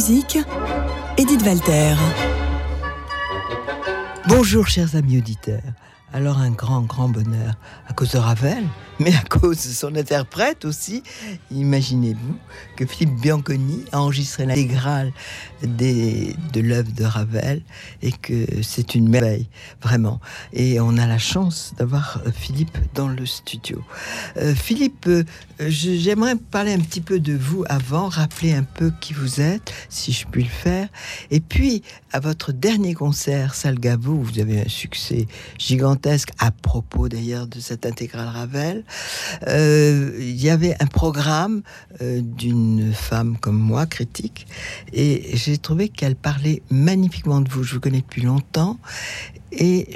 Edith Walter. Bonjour chers amis auditeurs. Alors un grand, grand bonheur à cause de Ravel, mais à cause de son interprète aussi. Imaginez-vous que Philippe Bianconi a enregistré l'intégrale de l'œuvre de Ravel et que c'est une merveille, vraiment. Et on a la chance d'avoir euh, Philippe dans le studio. Euh, Philippe, euh, j'aimerais parler un petit peu de vous avant, rappeler un peu qui vous êtes, si je puis le faire. Et puis, à votre dernier concert, Salgavo, vous avez un succès gigantesque à propos d'ailleurs de cette intégrale Ravel. Euh, il y avait un programme euh, d'une femme comme moi, critique, et j'ai trouvé qu'elle parlait magnifiquement de vous. Je vous connais depuis longtemps, et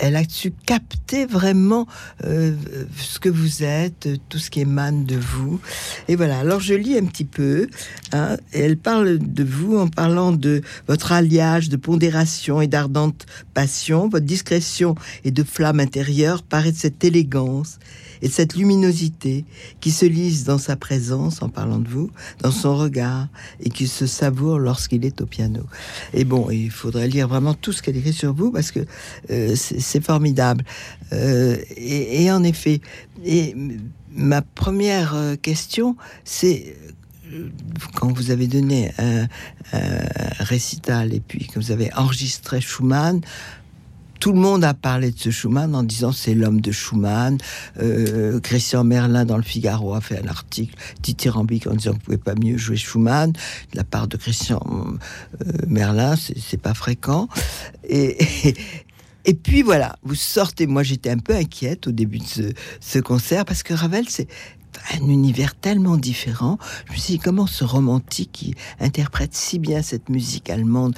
elle a su capter vraiment euh, ce que vous êtes, tout ce qui émane de vous? Et voilà, alors je lis un petit peu. Hein, elle parle de vous en parlant de votre alliage de pondération et d'ardente passion, votre discrétion et de flamme intérieure paraît de cette élégance et cette luminosité qui se lise dans sa présence en parlant de vous, dans son regard et qui se savoure lorsqu'il est au piano. Et bon, il faudrait lire vraiment tout ce qu'elle écrit sur vous parce que euh, c'est formidable. Euh, et, en effet, et ma première euh, question, c'est quand vous avez donné un, récital et puis que vous avez enregistré Schumann, tout le monde a parlé de ce Schumann en disant c'est l'homme de Schumann. Euh, Christian Merlin dans le Figaro a fait un article dithyrambique en disant vous pouvez pas mieux jouer Schumann. De la part de Christian euh, Merlin, c'est pas fréquent. Et, puis voilà, vous sortez. Moi, j'étais un peu inquiète au début de ce, ce concert parce que Ravel, c'est un univers tellement différent. Je me suis dit, comment ce romantique qui interprète si bien cette musique allemande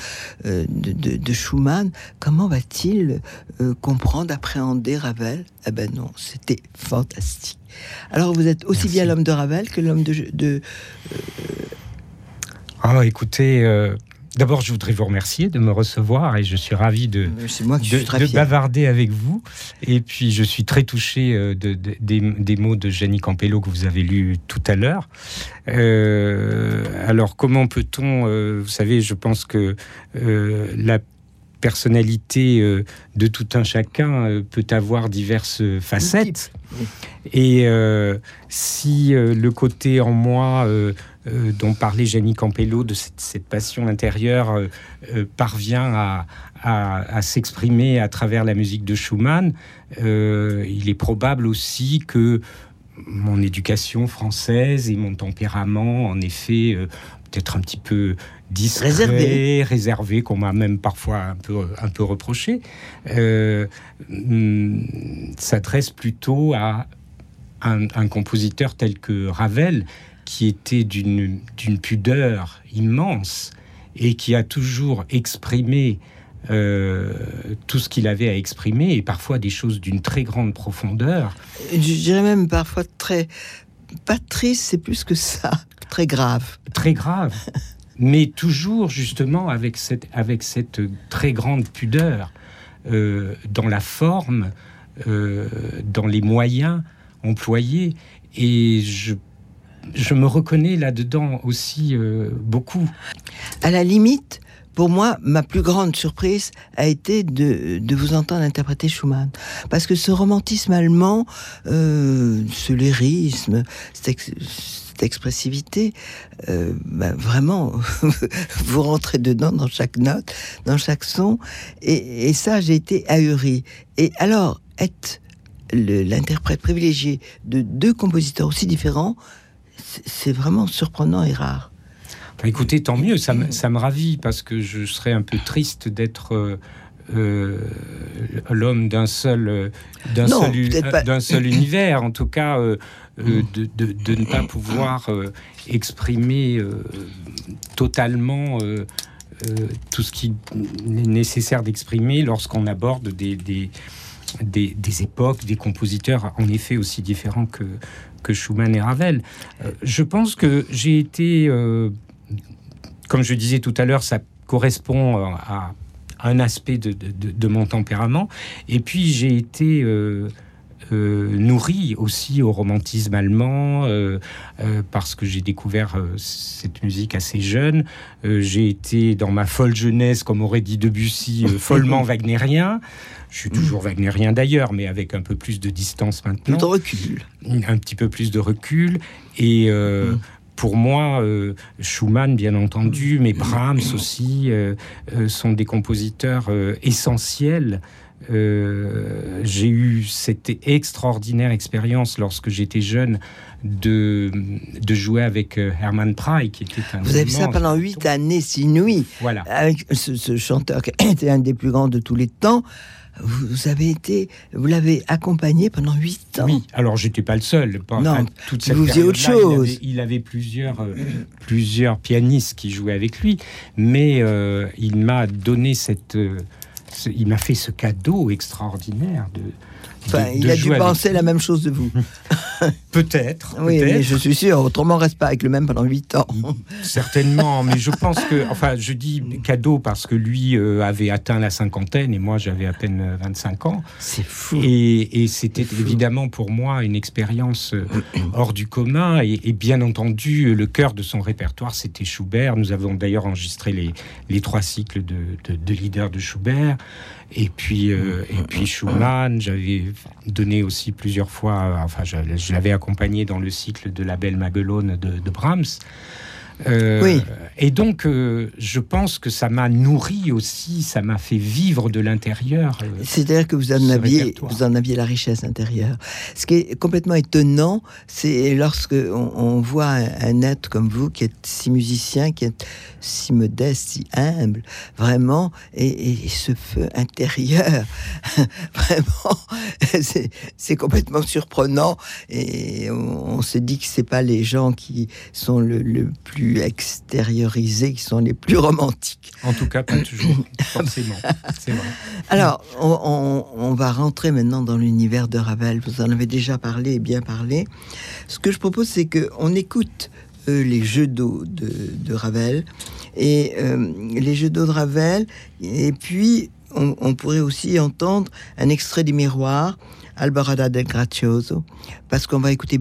euh, de, Schumann, comment va-t-il euh, comprendre, appréhender Ravel? Eh ben non, c'était fantastique. Alors vous êtes aussi bien l'homme de Ravel que l'homme de... de Ah, écoutez, D'abord, je voudrais vous remercier de me recevoir et je suis ravi de, de, bavarder avec vous. Et puis, je suis très touché euh, de, des, mots de Jenny Campello que vous avez lus tout à l'heure. Euh, alors, comment peut-on, euh, vous savez, je pense que la personnalité de tout un chacun peut avoir diverses facettes. Et si le côté en moi euh, dont parlait Jenny Campello, de cette, passion intérieure, euh, euh, parvient à, s'exprimer à travers la musique de Schumann, il est probable aussi que mon éducation française et mon tempérament, en effet, peut-être un petit peu discret, réservé, qu'on m'a même parfois un peu, un peu reproché, mm, s'adresse plutôt à un, compositeur tel que Ravel, qui était d'une pudeur immense et qui a toujours exprimé euh, tout ce qu'il avait à exprimer et parfois des choses d'une très grande profondeur. Je dirais même parfois très pas triste, c'est plus que ça, très grave. Très grave. Mais toujours justement avec cette, avec cette très grande pudeur euh, dans la forme, euh, dans les moyens employés. Et je je me reconnais là-dedans aussi euh, beaucoup. À la limite, pour moi, ma plus grande surprise a été de, vous entendre interpréter Schumann. Parce que ce romantisme allemand, euh, ce lyrisme, cette, expressivité, euh, bah, vraiment, vous rentrez dedans dans chaque note, dans chaque son. Et, et ça, j'ai été ahuri. Et alors, être l'interprète privilégié de deux compositeurs aussi différents, c'est vraiment surprenant et rare. Bah, écoutez, tant mieux, ça me, ça me, ravit parce que je serais un peu triste d'être euh, euh, l'homme d'un seul, d'un seul, d'un seul univers, en tout cas. Euh, de, de, de, ne pas pouvoir exprimer totalement tout ce qui est nécessaire d'exprimer lorsqu'on aborde des, des, des, époques, des compositeurs en effet aussi différents que, que Schumann et Ravel. Euh, je pense que j'ai été, euh, comme je disais tout à l'heure, ça correspond à un aspect de, mon tempérament. Et puis j'ai été euh, nourri aussi au romantisme allemand, parce que j'ai découvert cette musique assez jeune. j'ai été dans ma folle jeunesse, comme aurait dit Debussy, follement wagnérien. Je suis toujours wagnérien d'ailleurs, mais avec un peu plus de distance maintenant. De recul. Un petit peu plus de recul. Et mm pour moi, euh, Schumann, bien entendu, mais Brahms aussi, euh, euh, sont des compositeurs essentiels. J'ai eu cette extraordinaire expérience lorsque j'étais jeune de, de jouer avec Hermann Prey, qui était un. Vous avez fait ça pendant huit années, six nuits. Voilà. Avec ce, ce chanteur qui était un des plus grands de tous les temps vous avez été, vous l'avez accompagné pendant huit ans. Oui, alors j'étais pas le seul. Non, toute vous faisiez autre chose. Il avait, plusieurs, euh, plusieurs pianistes qui jouaient avec lui, mais euh, il m'a donné cette, euh, il m'a fait ce cadeau extraordinaire de, il a dû penser la même chose de vous. peut-être. Oui, mais je suis sûr. Autrement, on reste pas avec le même pendant 8 ans. Certainement, mais je pense que, enfin, je dis cadeau parce que lui euh, avait atteint la cinquantaine et moi j'avais à peine 25 ans. C'est fou. Et, c'était évidemment pour moi une expérience euh, hors du commun et, bien entendu le cœur de son répertoire c'était Schubert. Nous avons d'ailleurs enregistré les, les trois cycles de, de, de leader de Schubert. Et puis, euh, et puis Schumann, j'avais donné aussi plusieurs fois, enfin, je, l'avais accompagné dans le cycle de la Belle Maguelone de, de Brahms. Euh, oui. Et donc, euh, je pense que ça m'a nourri aussi, ça m'a fait vivre de l'intérieur. Euh, C'est-à-dire que vous en, aviez, vous en aviez la richesse intérieure. Ce qui est complètement étonnant, c'est lorsque on, voit un, être comme vous, qui est si musicien, qui est si modeste, si humble, vraiment, et, ce feu intérieur, vraiment, c'est complètement surprenant. Et on, se dit que c'est pas les gens qui sont le plus extériorisés qui sont les plus romantiques. En tout cas, pas toujours, forcément. Alors, on, va rentrer maintenant dans l'univers de Ravel. Vous en avez déjà parlé et bien parlé. Ce que je propose, c'est qu'on écoute euh, les jeux d'eau de, Ravel et euh, les jeux d'eau de Ravel. Et puis, on, on, pourrait aussi entendre un extrait du miroir, Albarada del Grazioso, parce qu'on va écouter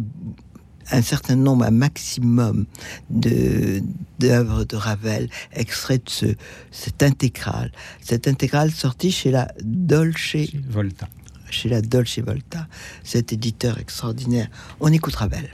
un certain nombre, un maximum d'œuvres de, Ravel, extraits de ce, cette intégrale. Cette intégrale sortie chez la Dolce Volta. Chez la Dolce Volta, cet éditeur extraordinaire. On écoute Ravel.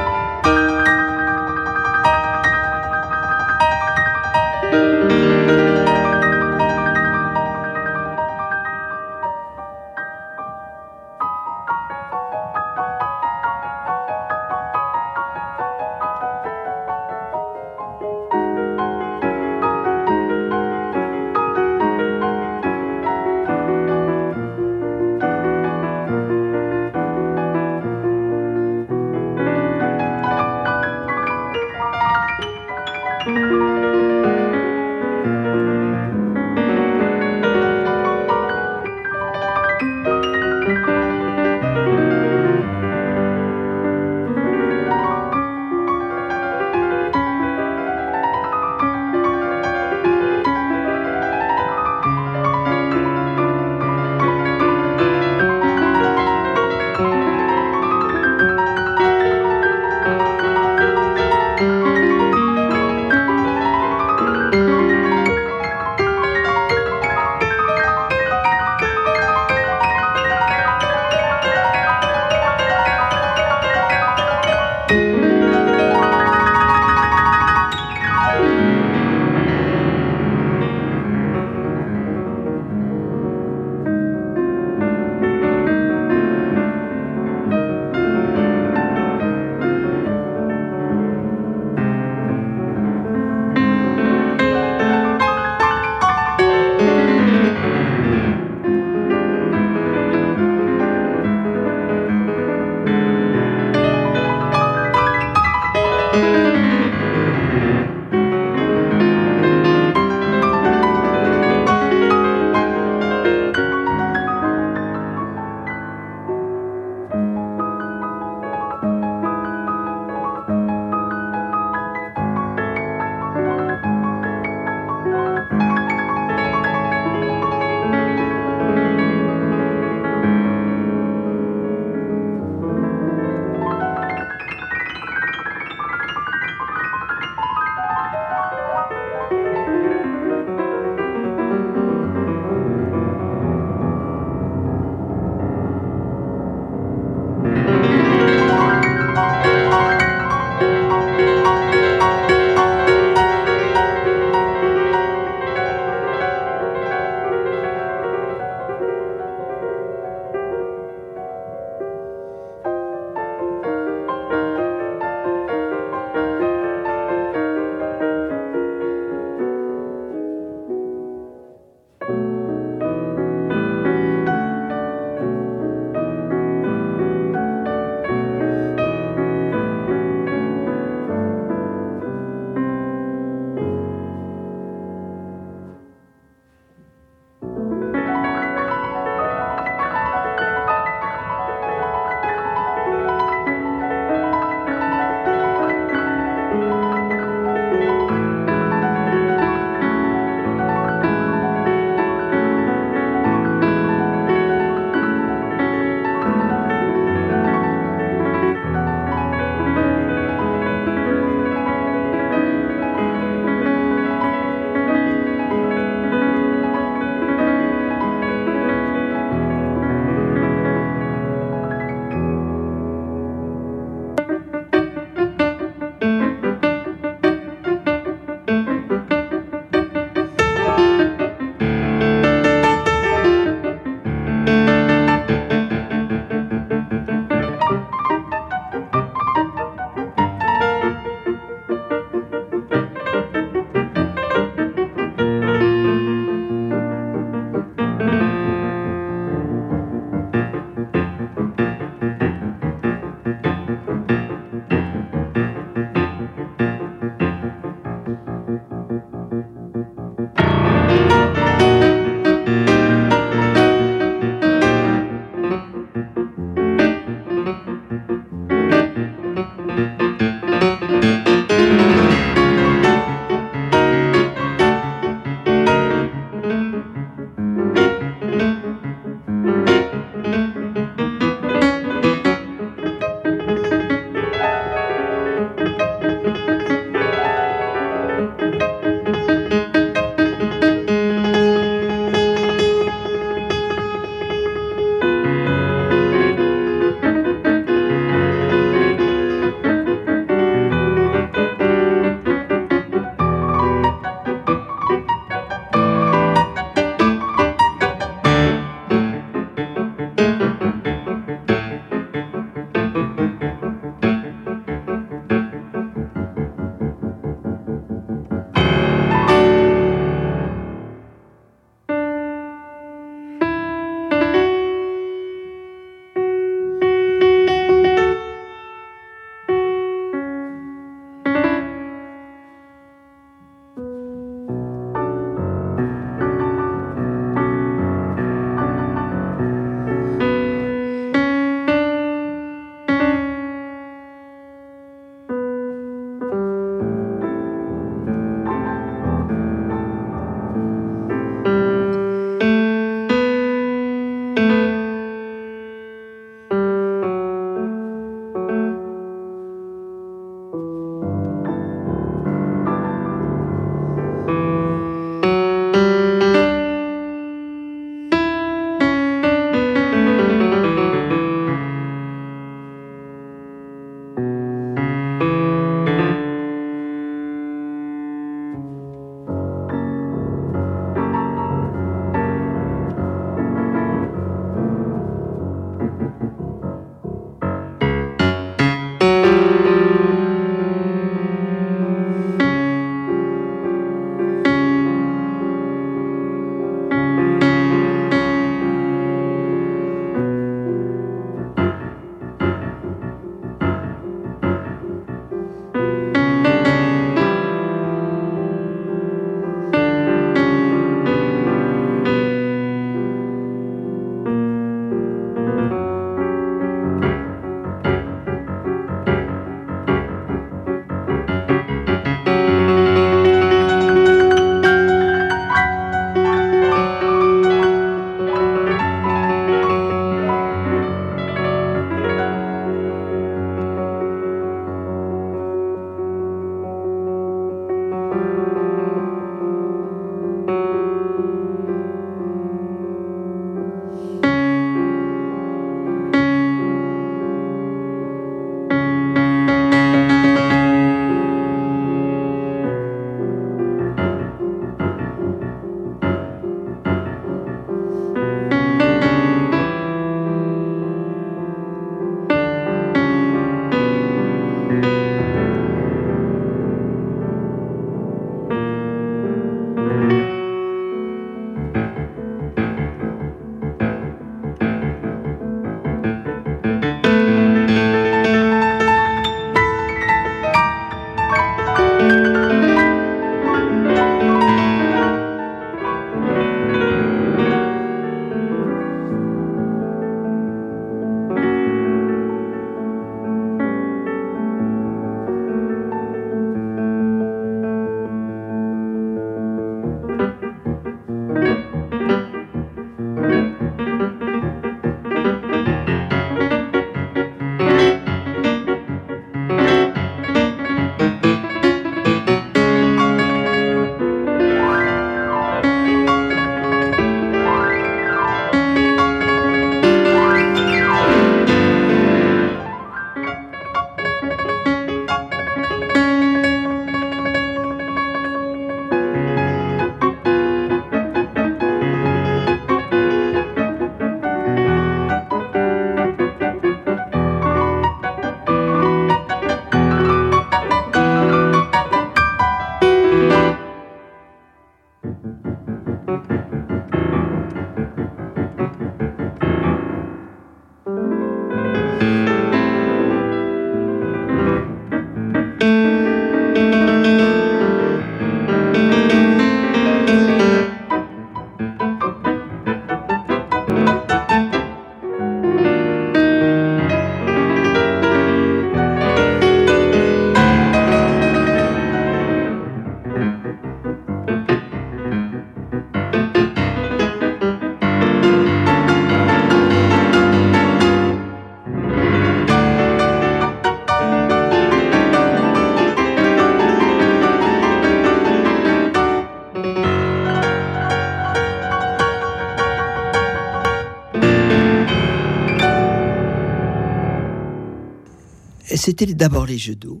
C'était d'abord les jeux d'eau.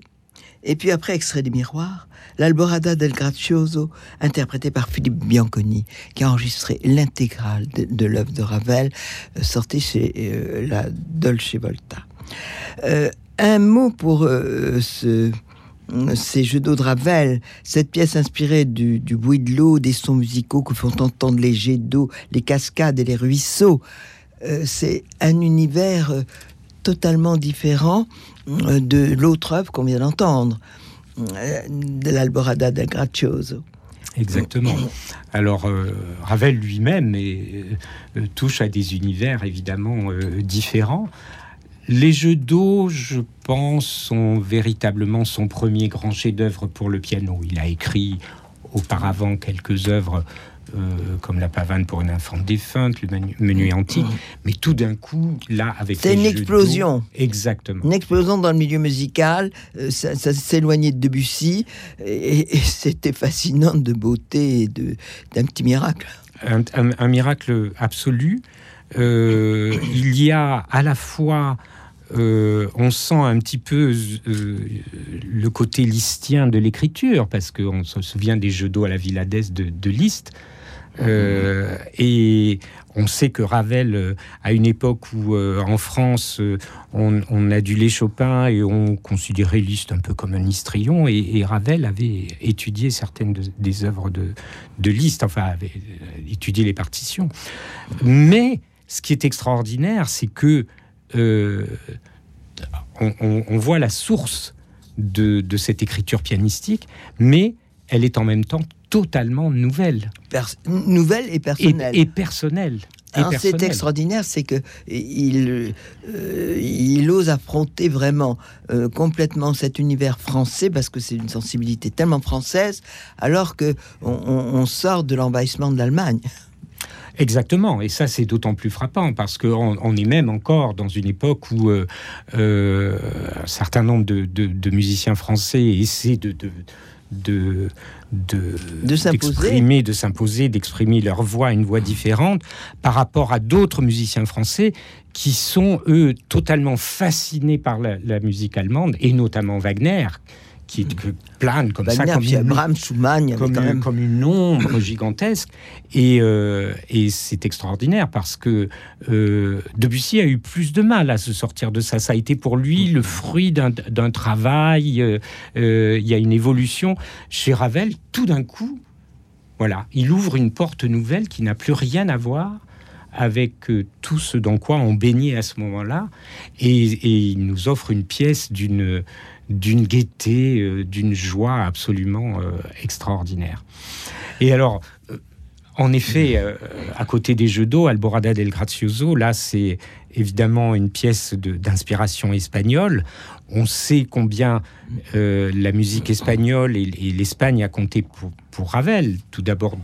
Et puis après, extrait des miroirs, l'Alborada del Grazioso, interprété par Philippe Bianconi, qui a enregistré l'intégrale de, l'œuvre de Ravel, euh, sortie chez euh, la Dolce Volta. Euh, un mot pour ce, ces jeux d'eau de Ravel, cette pièce inspirée du, du bruit de l'eau, des sons musicaux que font entendre les jets d'eau, les cascades et les ruisseaux. c'est un univers totalement différent euh, de l'autre œuvre qu'on vient d'entendre, euh, de l'Alborada del Gracioso. Exactement. Alors euh, Ravel lui-même touche à des univers évidemment différents. Les jeux d'eau, je pense, sont véritablement son premier grand chef-d'œuvre pour le piano. Il a écrit auparavant quelques œuvres euh, comme la pavane pour une enfant défunte, le menu, antique. Mm. Mais tout d'un coup, là, avec c'est une explosion. Exactement. Une explosion dans le milieu musical. Euh, ça, s'éloignait de Debussy et, c'était fascinant de beauté et d'un petit miracle. Un, miracle absolu. Euh, il y a à la fois on sent un petit peu le côté listien de l'écriture, parce qu'on se souvient des jeux d'eau à la Villa de, de Liszt. Euh, et on sait que Ravel, euh, à une époque où euh, en France on, on, adulait Chopin et on considérait Liszt un peu comme un histrion, et, Ravel avait étudié certaines des œuvres de, de Liszt, enfin avait étudié les partitions. Mais ce qui est extraordinaire, c'est que on, voit la source de, de cette écriture pianistique, mais elle est en même temps totalement nouvelle. nouvelle et personnelle. Et, personnelle. C'est extraordinaire, c'est que il, euh, il ose affronter vraiment euh, complètement cet univers français parce que c'est une sensibilité tellement française, alors que on, sort de l'envahissement de l'Allemagne. Exactement, et ça c'est d'autant plus frappant parce qu'on on est même encore dans une époque où euh, un certain nombre de, musiciens français essaient de, de, de, d'exprimer, de s'imposer, d'exprimer leur voix, une voix différente, par rapport à d'autres musiciens français qui sont, eux, totalement fascinés par la musique allemande, et notamment Wagner, qui plane comme ça, comme une, comme, comme, une ombre gigantesque. Et, euh, et c'est extraordinaire parce que euh, Debussy a eu plus de mal à se sortir de ça. Ça a été pour lui le fruit d'un travail. Euh, il y a une évolution. Chez Ravel, tout d'un coup, voilà, il ouvre une porte nouvelle qui n'a plus rien à voir avec tout ce dans quoi on baignait à ce moment-là, et, et, il nous offre une pièce d'une d'une gaieté, euh, d'une joie absolument euh, extraordinaire. Et alors, euh, en effet, à côté des jeux d'eau, Alborada del Gracioso, là, c'est évidemment une pièce d'inspiration espagnole. On sait combien la musique espagnole et, l'Espagne a compté pour, Ravel. Tout d'abord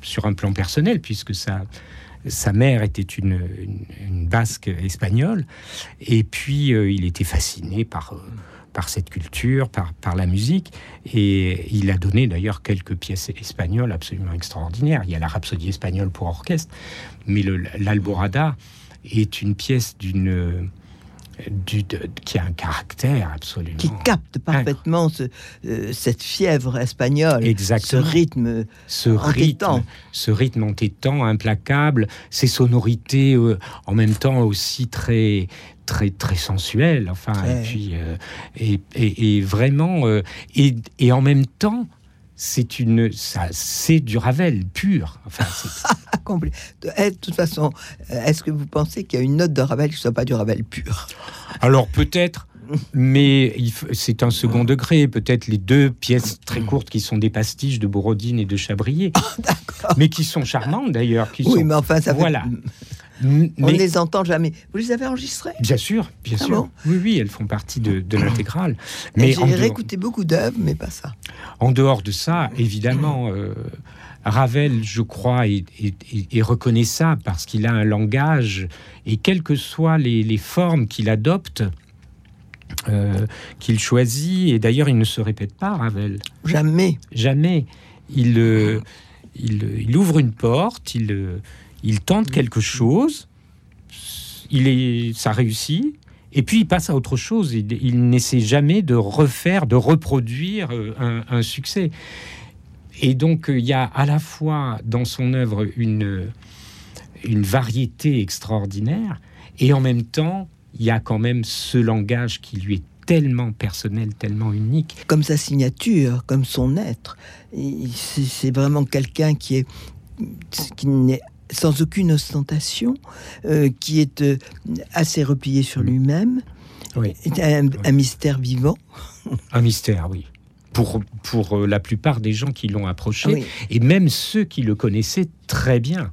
sur un plan personnel, puisque sa mère était une, basque espagnole. Et puis, il était fasciné par par cette culture, par, par la musique. Et il a donné d'ailleurs quelques pièces espagnoles absolument extraordinaires. Il y a la Rhapsodie espagnole pour orchestre, mais l'Alborada est une pièce d'une du, qui a un caractère absolument. Qui capte parfaitement ce, euh, cette fièvre espagnole. Exactement. Ce rythme ce Rythme, ce rythme entêtant, implacable, ces sonorités euh, en même temps aussi très, très très sensuel enfin et puis euh, et, et, vraiment euh, et, et, en même temps c'est une ça c'est du Ravel pur enfin complet eh, de toute façon est-ce que vous pensez qu'il y a une note de Ravel qui soit pas du Ravel pur? Alors peut-être mais c'est un second degré. Peut-être les deux pièces très courtes qui sont des pastiches de Borodine et de Chabrier, mais qui sont charmantes d'ailleurs. Oui, mais enfin, ça voilà. On ne les entend jamais. Vous les avez enregistrées Bien sûr, bien ah sûr. oui, oui, elles font partie de, l'intégrale. Mais j'ai réécouté beaucoup d'œuvres, mais pas ça. En dehors de ça, évidemment, euh, Ravel, je crois, est, reconnaissable parce qu'il a un langage et quelles que soient les, formes qu'il adopte. Euh, qu'il choisit et d'ailleurs il ne se répète pas Ravel jamais jamais il, euh, il, il, ouvre une porte il il tente quelque chose, il est, ça réussit, Et puis il passe à autre chose. Il, n'essaie jamais de refaire, de reproduire euh, un, succès. Et donc il y a à la fois dans son œuvre une, une variété extraordinaire, et en même temps, il y a quand même ce langage qui lui est tellement personnel, tellement unique. Comme sa signature, comme son être. C'est vraiment quelqu'un qui est qui n'est sans aucune ostentation, euh, qui est euh, assez replié sur lui-même, oui. Un, un, mystère vivant. Un mystère, oui. Pour, pour euh, la plupart des gens qui l'ont approché, et même ceux qui le connaissaient très bien.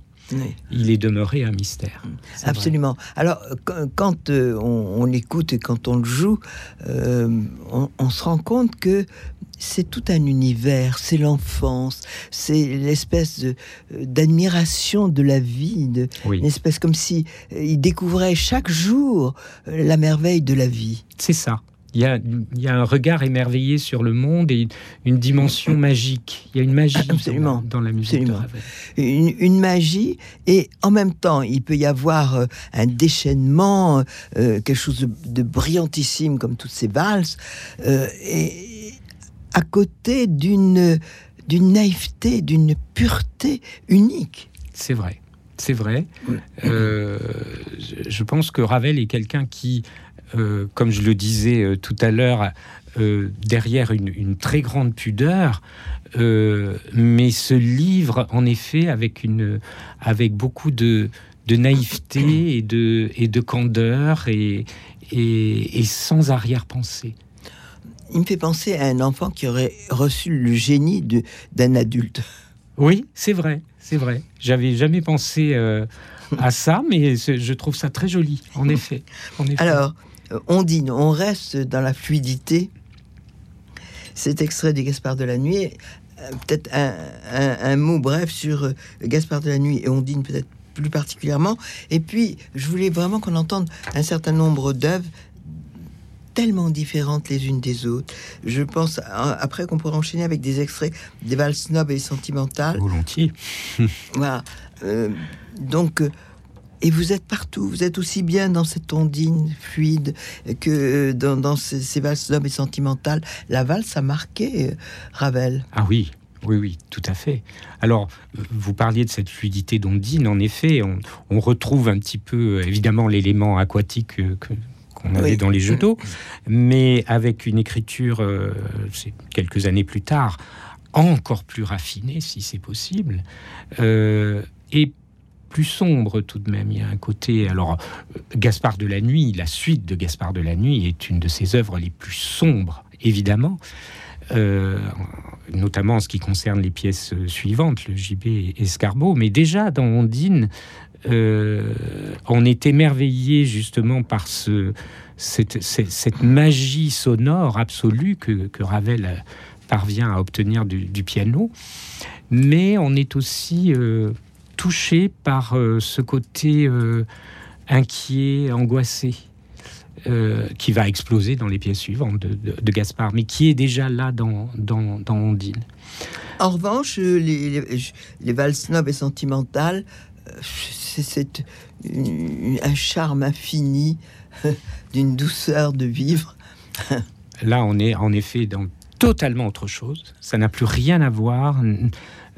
Il est demeuré un mystère. Absolument. Alors, quand on, l'écoute et quand on le joue, on, se rend compte que c'est tout un univers, c'est l'enfance, c'est l'espèce d'admiration de, la vie, de, une espèce comme si euh, il découvrait chaque jour euh, la merveille de la vie. C'est ça. Il y, a, un regard émerveillé sur le monde et une dimension magique. Il y a une magie Absolument. Dans, la musique de Ravel. Une, magie et en même temps, il peut y avoir euh, un déchaînement, quelque chose de, de, brillantissime comme toutes ces valses. et, à côté d'une d'une naïveté, d'une pureté unique. C'est vrai, c'est vrai. Euh, je pense que Ravel est quelqu'un qui, euh, comme je le disais euh, tout à l'heure, derrière une, très grande pudeur, mais se livre en effet avec, une, avec beaucoup de, de naïveté et de, et de candeur et, et sans arrière-pensée il me fait penser à un enfant qui aurait reçu le génie d'un adulte. Oui, c'est vrai, c'est vrai. J'avais jamais pensé euh, à ça, mais je trouve ça très joli, en effet. Alors, on dit, on reste dans la fluidité. Cet extrait de Gaspard de la Nuit, euh, peut-être un, mot bref sur euh, Gaspard de la Nuit et Ondine peut-être plus particulièrement. Et puis, je voulais vraiment qu'on entende un certain nombre d'œuvres tellement différentes les unes des autres. Je pense après qu'on pourrait enchaîner avec des extraits des valses snob et sentimentales. Volontiers. voilà. Euh, donc, euh, et vous êtes partout. Vous êtes aussi bien dans cette ondine fluide que euh, dans, ces, valses snob et sentimentales. La valse a marqué Ravel. Ah oui. Oui, oui, tout à fait. Alors, vous parliez de cette fluidité d'ondine. En effet, on, on retrouve un petit peu, évidemment, l'élément aquatique que, qu'on avait dans les jeux d'eau, mais avec une écriture, euh, quelques années plus tard, encore plus raffinée, si c'est possible, euh, et plus sombre tout de même. Il y a un côté. Alors, Gaspard de la Nuit, la suite de Gaspard de la Nuit est une de ses œuvres les plus sombres, évidemment. Euh, notamment en ce qui concerne les pièces suivantes, le gibet escargot. Mais déjà dans Ondine, euh, on est émerveillé justement par ce, cette, magie sonore absolue que, Ravel parvient à obtenir du, piano, mais on est aussi euh, touché par euh, ce côté inquiet, angoissé. qui va exploser dans les pièces suivantes de, Gaspard, mais qui est déjà là dans, dans, Ondine. En revanche, les, les, valses nobles et sentimentales c'est un charme infini d'une douceur de vivre. Là, on est en effet dans totalement autre chose. Ça n'a plus rien à voir,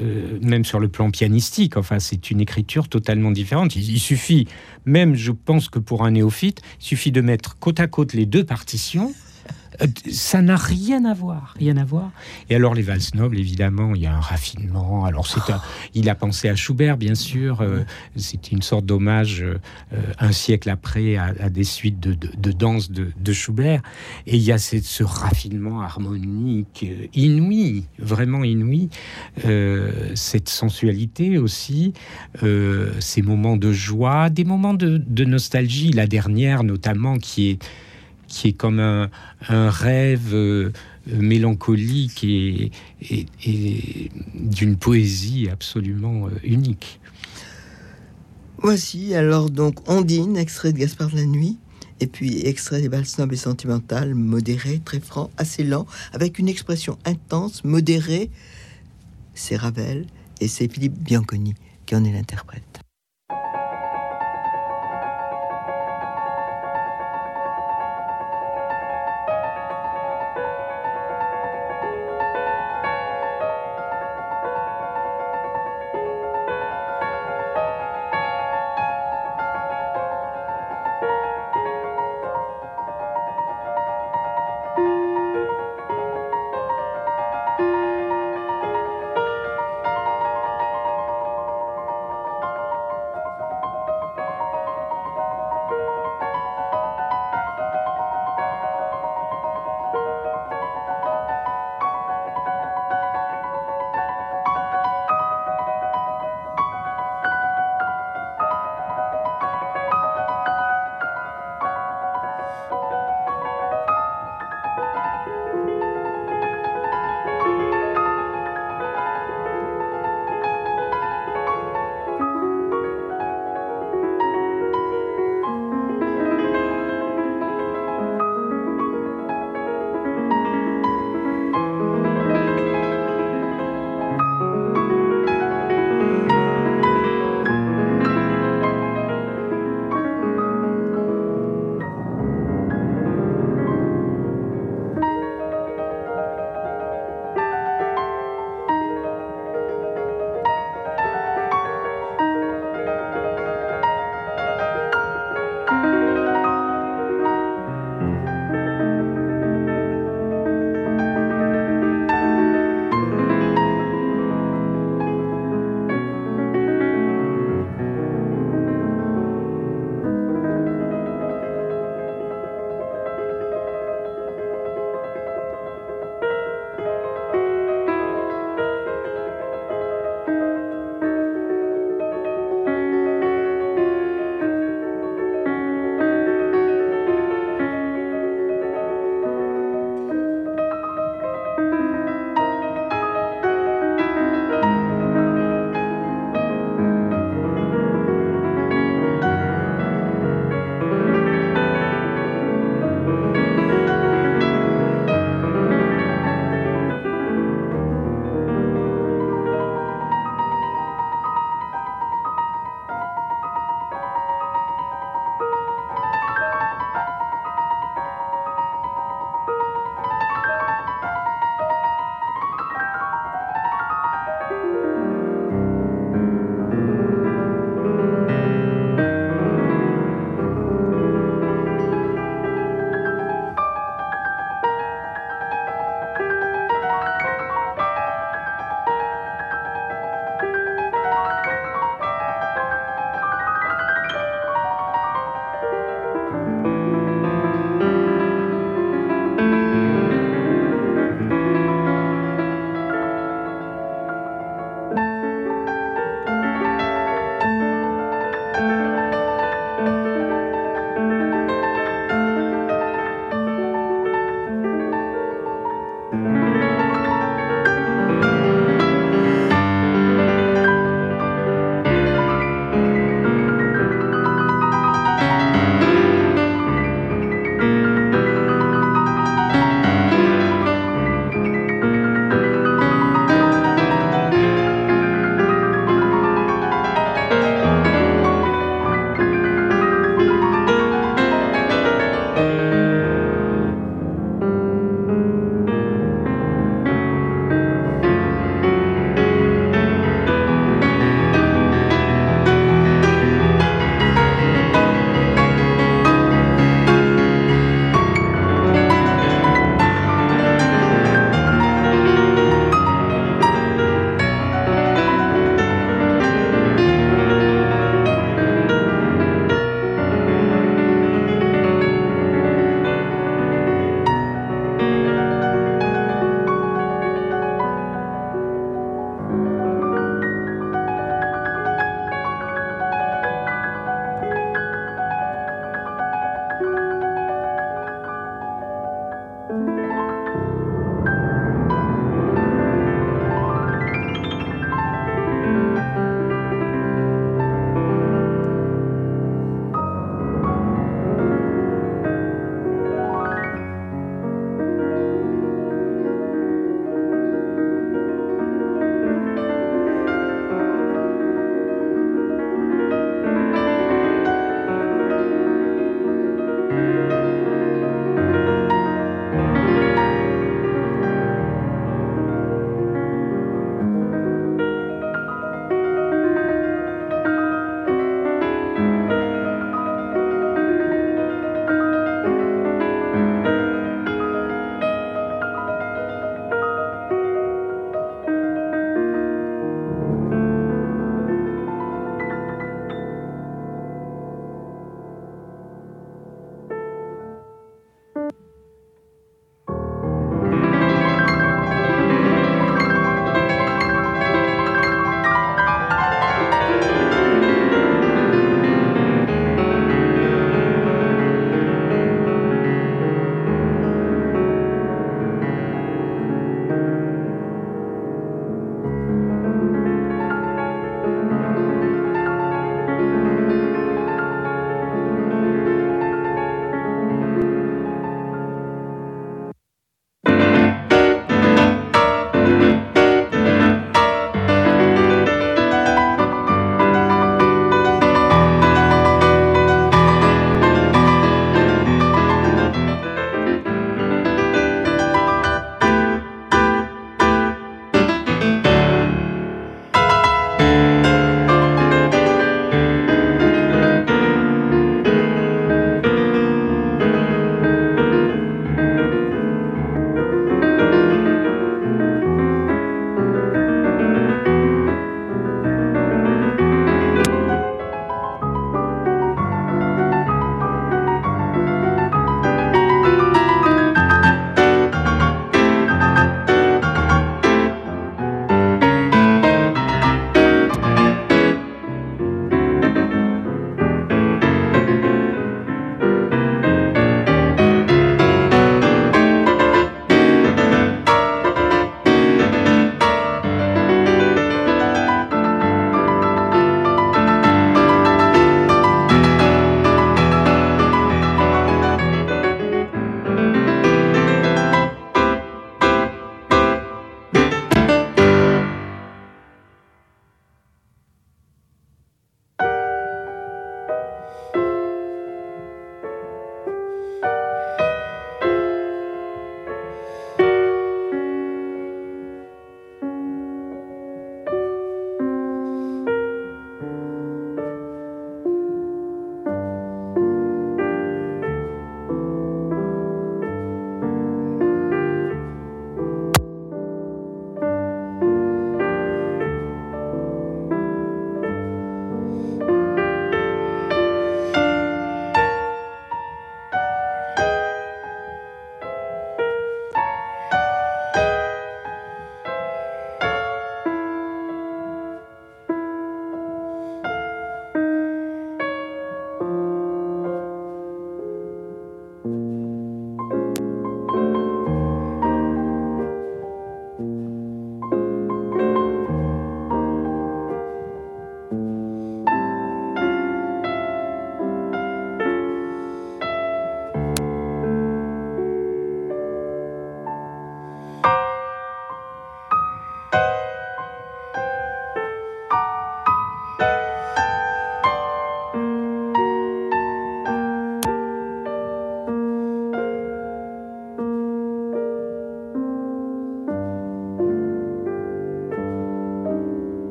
euh, même sur le plan pianistique. Enfin, c'est une écriture totalement différente. il, suffit, même je pense que pour un néophyte, il suffit de mettre côte à côte les deux partitions ça n'a rien à voir, rien à voir. Et alors les valses nobles, évidemment, il y a un raffinement. Alors c'est il a pensé à Schubert, bien sûr. Euh, c'est une sorte d'hommage euh, un siècle après à, des suites de, de, danse de, Schubert. Et il y a ce raffinement harmonique inouï, vraiment inouï. cette sensualité aussi, ces moments de joie, des moments de, de nostalgie. La dernière, notamment, qui est qui est comme un, rêve euh, mélancolique et, d'une poésie absolument euh, unique. Voici alors donc Ondine, extrait de Gaspard de la Nuit, et puis extrait des balles snobs et sentimentales, modéré, très franc, assez lent, avec une expression intense, modérée. C'est Ravel et c'est Philippe Bianconi qui en est l'interprète.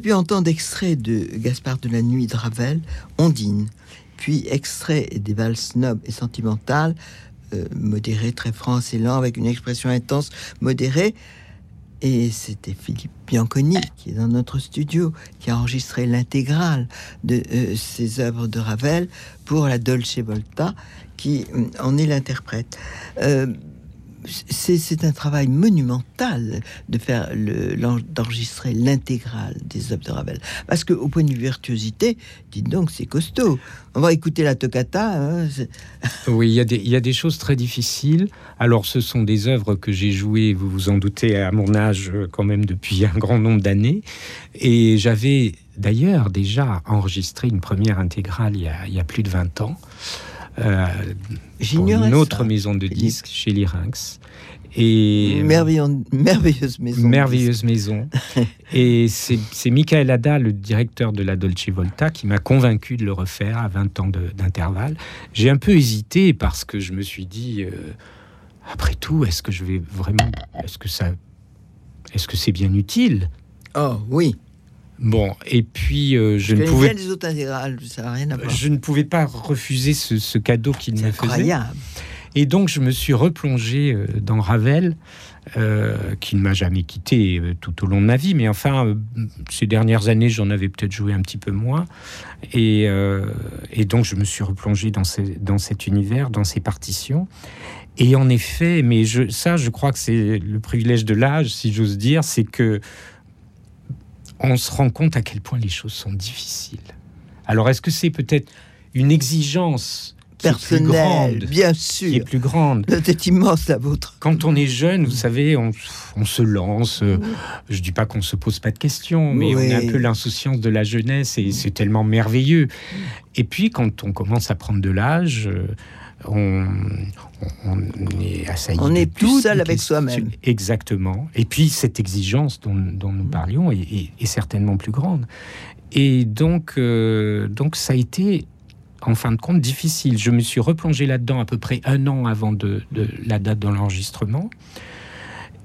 Pu entendre extrait de Gaspard de la Nuit de Ravel, Ondine, puis extrait des valses nobles et sentimentales, euh, modéré, très franc, et lent, avec une expression intense, modérée. Et c'était Philippe Bianconi, qui est dans notre studio, qui a enregistré l'intégrale de euh, ces œuvres de Ravel pour la Dolce Volta, qui euh, en est l'interprète c'est un travail monumental de faire d'enregistrer l'intégrale des œuvres de Ravel. Parce qu'au point de vue virtuosité, dites donc, c'est costaud. On va écouter la toccata. Hein, oui, il y, a des choses très difficiles. Alors, ce sont des œuvres que j'ai jouées, vous vous en doutez, à mon âge, quand même depuis un grand nombre d'années. Et j'avais d'ailleurs déjà enregistré une première intégrale il y a, il y a plus de 20 ans euh, une autre maison de disques chez Lyrinx. Et merveilleuse maison. Merveilleuse maison. et c'est Michael Ada, le directeur de la Dolce Volta, qui m'a convaincu de le refaire à 20 ans d'intervalle. J'ai un peu hésité parce que je me suis dit, euh, après tout, est-ce que je vais vraiment, est-ce que ça, est-ce que c'est bien utile? Oh oui. Bon, et puis euh, je, ne pouvais. Les autres intégrales, ça rien à voir. Je ne pouvais pas refuser ce, cadeau qu'il me faisait. Et donc je me suis replongé euh, dans Ravel, euh, qui ne m'a jamais quitté tout au long de ma vie, mais enfin ces dernières années j'en avais peut-être joué un petit peu moins, et, et, donc je me suis replongé dans, dans cet univers, dans ces partitions. Et en effet, mais je, ça, je crois que c'est le privilège de l'âge, si j'ose dire, c'est que on se rend compte à quel point les choses sont difficiles. Alors, est-ce que c'est peut-être une exigence personnelle, bien sûr, qui est plus grande? C'est immense la vôtre. Quand on est jeune, vous savez, on, se lance. Je je dis pas qu'on se pose pas de questions, mais on a un peu l'insouciance de la jeunesse et c'est tellement merveilleux. Et puis, quand on commence à prendre de l'âge, euh, on, est assailli. On plus seul avec soi-même. Exactement. Et puis cette exigence dont, nous parlions est, certainement plus grande. Et donc, euh, donc ça a été en fin de compte difficile. Je me suis replongé là-dedans à peu près un an avant de, de la date de l'enregistrement.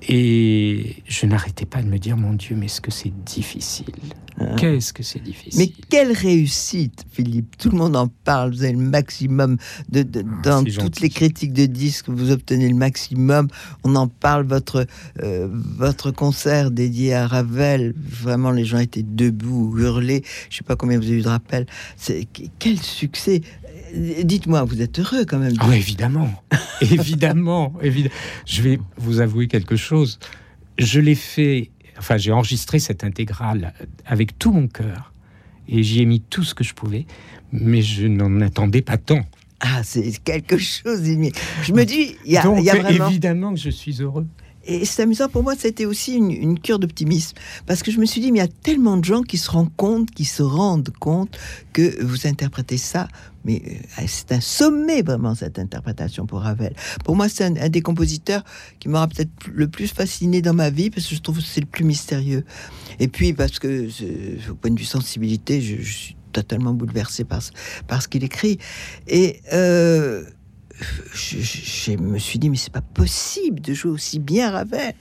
Et je n'arrêtais pas de me dire, mon Dieu, mais est-ce que c'est difficile? Ah. Qu'est-ce que c'est difficile? Mais quelle réussite, Philippe? Tout le monde en parle. Vous avez le maximum de, ah, dans toutes les critiques de disques. Vous obtenez le maximum. On en parle. Votre euh, votre concert dédié à Ravel. Vraiment, les gens étaient debout, hurlés. Je sais pas combien vous avez eu de rappels. C'est quel succès Dites-moi, vous êtes heureux quand même. Ah évidemment, évidemment, évidemment. Je vais vous avouer quelque chose. Je l'ai fait, enfin, j'ai enregistré cette intégrale avec tout mon cœur et j'y ai mis tout ce que je pouvais, mais je n'en attendais pas tant. Ah, c'est quelque chose. Je me dis, il y y a vraiment... évidemment que je suis heureux. Et c'est amusant pour moi, c'était aussi une, cure d'optimisme. Parce que je me suis dit, mais il y a tellement de gens qui se rendent compte, qui se rendent compte que vous interprétez ça. Mais euh, c'est un sommet, vraiment, cette interprétation pour Ravel. Pour moi, c'est un, des compositeurs qui m'aura peut-être le plus fasciné dans ma vie, parce que je trouve que c'est le plus mystérieux. Et puis, parce que, au point de vue sensibilité, je, suis totalement bouleversé par, ce qu'il écrit. Et. Euh, je, me suis dit, mais c'est pas possible de jouer aussi bien Ravel,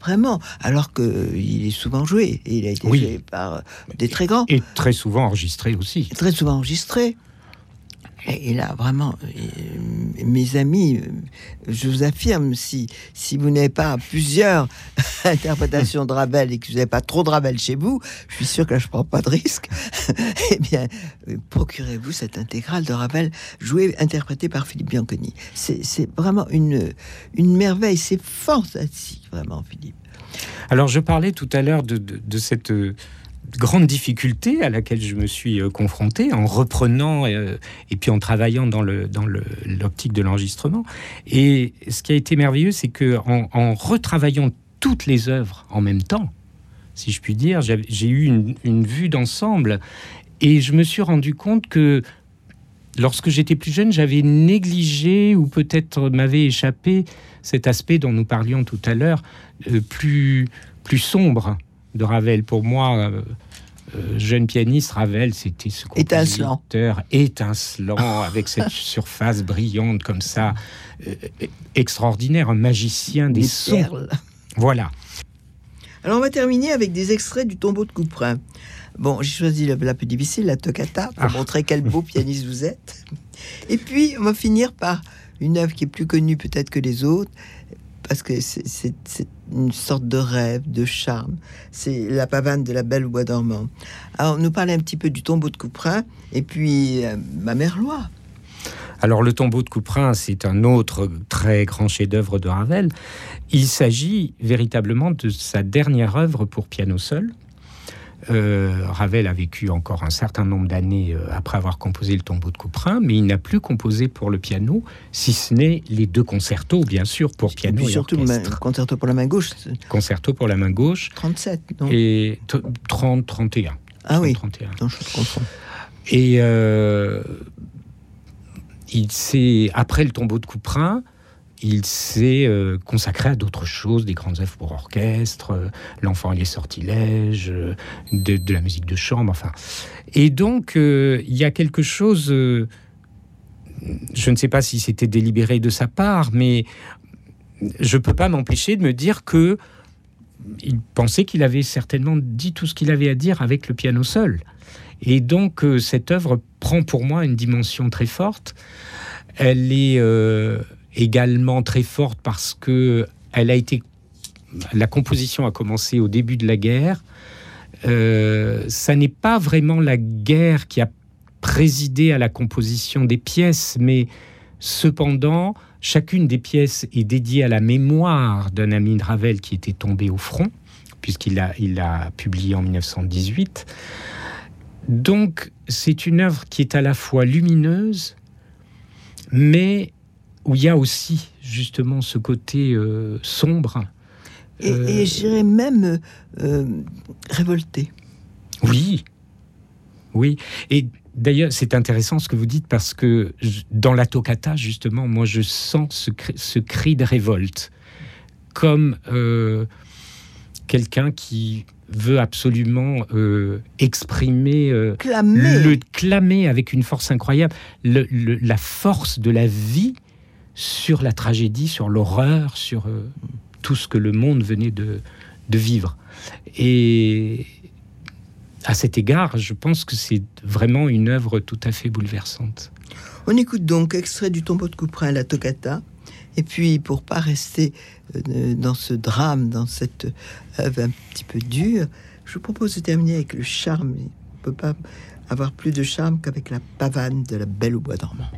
vraiment, alors qu'il est souvent joué, et il a été joué par des très grands. Et très souvent enregistré aussi. Très souvent enregistré. Et, là, vraiment, euh, mes amis, euh, je vous affirme, si, si vous n'avez pas plusieurs interprétations de Ravel et que vous n'avez pas trop de Ravel chez vous, je suis sûr que là, je ne prends pas de risque. eh bien, euh, procurez-vous cette intégrale de Ravel jouée, interprétée par Philippe Bianconi. C'est vraiment une, une merveille, c'est fantastique, vraiment, Philippe. Alors, je parlais tout à l'heure de, de, cette grande difficulté à laquelle je me suis euh, confronté en reprenant euh, et puis en travaillant dans le dans l'optique de l'enregistrement. Et ce qui a été merveilleux, c'est que en, retravaillant toutes les œuvres en même temps, si je puis dire, j'ai eu une, vue d'ensemble et je me suis rendu compte que lorsque j'étais plus jeune, j'avais négligé ou peut-être m'avait échappé cet aspect dont nous parlions tout à l'heure, euh, plus plus sombre de Ravel. Pour moi, euh, euh, jeune pianiste, Ravel, c'était ce étincelant, étincelant avec cette surface brillante comme ça, euh, extraordinaire, un magicien des, sons. Voilà. Alors on va terminer avec des extraits du tombeau de Couperin. Bon, j'ai choisi la, plus difficile, la toccata, pour ah. montrer quel beau pianiste vous êtes. Et puis, on va finir par une œuvre qui est plus connue peut-être que les autres, parce que c'est une sorte de rêve, de charme. C'est la pavane de la Belle Bois dormant. Alors, nous parler un petit peu du tombeau de Couperin, et puis euh, ma mère Loi. Alors le tombeau de Couperin, c'est un autre très grand chef-d'œuvre de Ravel. Il s'agit véritablement de sa dernière œuvre pour piano seul. Euh, Ravel a vécu encore un certain nombre d'années euh, après avoir composé le tombeau de Couperin, mais il n'a plus composé pour le piano, si ce n'est les deux concertos, bien sûr, pour piano et, et surtout orchestre. concerto pour la main gauche. Concerto pour la main gauche. 37, non Et 30, 31. Ah oui, 31. je Et euh, il s'est, après le tombeau de Couperin, il s'est euh, consacré à d'autres choses, des grandes œuvres pour orchestre, euh, L'enfant et les sortilèges, euh, de, la musique de chambre, enfin. Et donc, il y a quelque chose, je ne sais pas si c'était délibéré de sa part, mais je ne peux pas m'empêcher de me dire que il pensait qu'il avait certainement dit tout ce qu'il avait à dire avec le piano seul. Et donc, cette œuvre prend pour moi une dimension très forte. Elle est également très forte parce que elle a été, la composition a commencé au début de la guerre. Euh, ça n'est pas vraiment la guerre qui a présidé à la composition des pièces, mais cependant, chacune des pièces est dédiée à la mémoire d'un ami de Ravel qui était tombé au front, puisqu'il a, il a publié en 1918. Donc, c'est une œuvre qui est à la fois lumineuse, mais où il y a aussi justement ce côté euh, sombre. Et, euh, j'irais même euh, révolté. Oui, oui. Et d'ailleurs, c'est intéressant ce que vous dites parce que dans la toccata, justement, moi, je sens ce, ce cri de révolte comme quelqu'un qui veut absolument exprimer, clamer. le clamer avec une force incroyable, la force de la vie sur la tragédie, sur l'horreur, sur euh, tout ce que le monde venait de, vivre. Et à cet égard, je pense que c'est vraiment une œuvre tout à fait bouleversante. On écoute donc extrait du tombeau de Couperin, la toccata. Et puis, pour pas rester euh, dans ce drame, dans cette œuvre un petit peu dure, je vous propose de terminer avec le charme. On ne peut pas avoir plus de charme qu'avec la pavane de la Belle au bois dormant.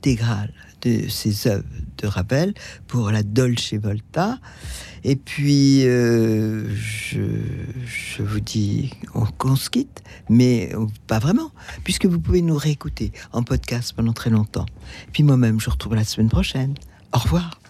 L'intégrale de ses œuvres de Ravel pour la Dolce Volta. Et puis, euh, je, vous dis qu'on se quitte, mais pas vraiment, puisque vous pouvez nous réécouter en podcast pendant très longtemps. Puis moi-même, je retrouve la semaine prochaine. Au revoir.